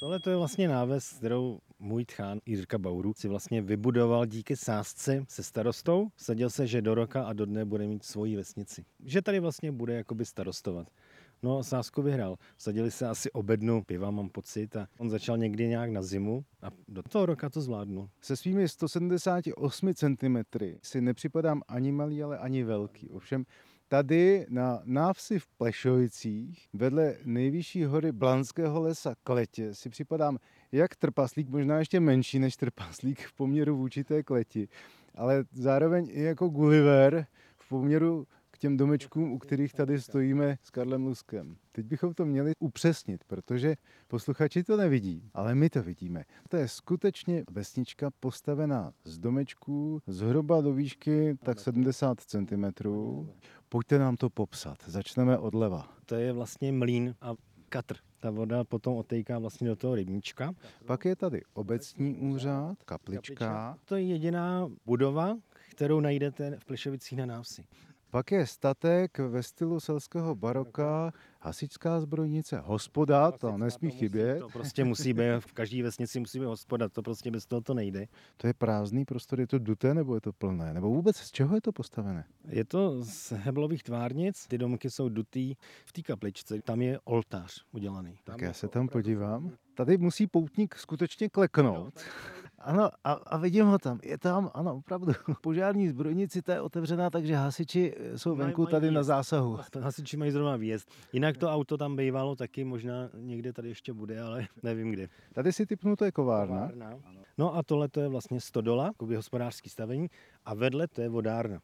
Tohle to je vlastně náves, kterou můj tchán Jirka Bauru si vlastně vybudoval díky sázce se starostou. Sadil se, že do roka a do dne bude mít svoji vesnici. Že tady vlastně bude jakoby starostovat. No, sázku vyhrál. Sadili se asi obednu piva, mám pocit, a on začal někdy nějak na zimu a do toho roka to zvládnu. Se svými 178 cm si nepřipadám ani malý, ale ani velký. Ovšem tady na návsi v Plešovicích, vedle nejvyšší hory Blanského lesa Kletě, si připadám jak trpaslík, možná ještě menší než trpaslík v poměru vůči té kleti, ale zároveň i jako Gulliver v poměru k těm domečkům, u kterých tady stojíme s Karlem Luskem. Teď bychom to měli upřesnit, protože posluchači to nevidí, ale my to vidíme. To je skutečně vesnička postavená z domečků zhruba do výšky tak 70 cm. Pojďte nám to popsat. Začneme odleva. To je vlastně mlín a katr. Ta voda potom otejká vlastně do toho rybníčka. Pak je tady obecní úřad, kaplička. To je jediná budova, kterou najdete v Plešovicích na návsi. Pak je statek ve stylu selského baroka, hasičská zbrojnice, hospoda, to nesmí chybět. To prostě musí být, v každé vesnici musí být hospoda, to prostě bez toho to nejde. To je prázdný prostor, je to duté nebo je to plné? Nebo vůbec z čeho je to postavené? Je to z heblových tvárnic, ty domky jsou dutý v té kapličce, tam je oltář udělaný. Tak já se tam podívám. Tady musí poutník skutečně kleknout. Ano, a, a vidím ho tam. Je tam, ano, opravdu. Požární zbrojnici, ta je otevřená, takže hasiči jsou venku mají tady na výjezd. zásahu. Hasiči mají zrovna výjezd. Jinak to auto tam bývalo taky, možná někde tady ještě bude, ale nevím kde. Tady si typnu, to je kovárna. No a tohle to je vlastně stodola, jakoby hospodářský stavení, a vedle to je vodárna.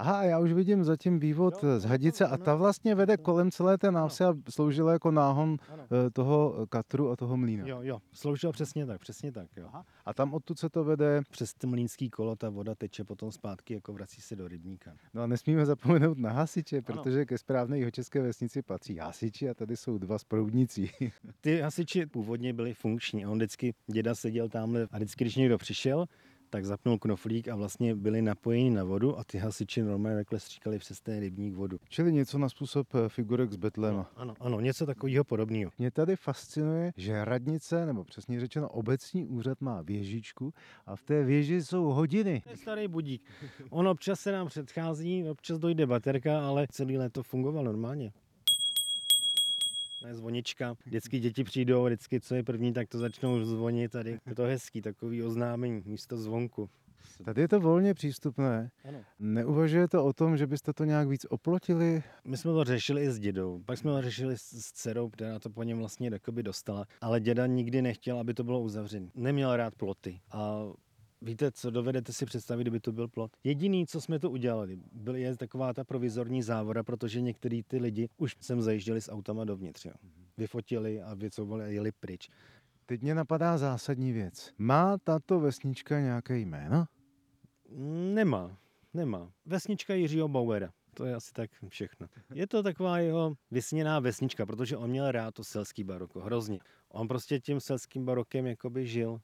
Aha, já už vidím zatím vývod z hadice a ta vlastně vede kolem celé té návsi a sloužila jako náhon eh, toho katru a toho mlína. Jo, jo, sloužilo přesně tak, přesně tak, jo. A tam odtud se to vede, Přes ten mlínský kolo ta voda teče potom zpátky, jako vrací se do rybníka. no a nesmíme zapomenout na hasiče, protože ke správné jeho české vesnici patří hasiči a tady jsou dva sproudníci. Ty hasiči původně byli funkční. On vždycky, děda seděl tamhle a vždycky, když někdo přišel, tak zapnul knoflík a vlastně byli napojeni na vodu a ty hasiči normálně takhle stříkali přes ten rybník vodu. Čili něco na způsob eh, figurek z Betlema. Ano, ano, něco takového podobného. Mě tady fascinuje, že radnice, nebo přesně řečeno obecní úřad má věžičku a v té věži jsou hodiny. To je starý budík. On občas se nám předchází, občas dojde baterka, ale celý léto fungoval normálně. Je zvonička. Vždycky děti přijdou, vždycky co je první, tak to začnou zvonit tady. Je to hezký, takový oznámení místo zvonku. Tady je to volně přístupné. Ano. Neuvažujete o tom, že byste to nějak víc oplotili? My jsme to řešili i s dědou, pak jsme to řešili s, dcerou, která to po něm vlastně dostala, ale děda nikdy nechtěl, aby to bylo uzavřené. Neměl rád ploty a Víte, co dovedete si představit, kdyby to byl plot? Jediný, co jsme to udělali, byl je taková ta provizorní závora, protože některý ty lidi už sem zajížděli s autama dovnitř. Jo. Vyfotili a vycouvali a jeli pryč. Teď mě napadá zásadní věc. Má tato vesnička nějaké jméno? Nemá, nemá. Vesnička Jiřího Bauera. To je asi tak všechno. Je to taková jeho vysněná vesnička, protože on měl rád to selský baroko, hrozně. On prostě tím selským barokem jakoby žil.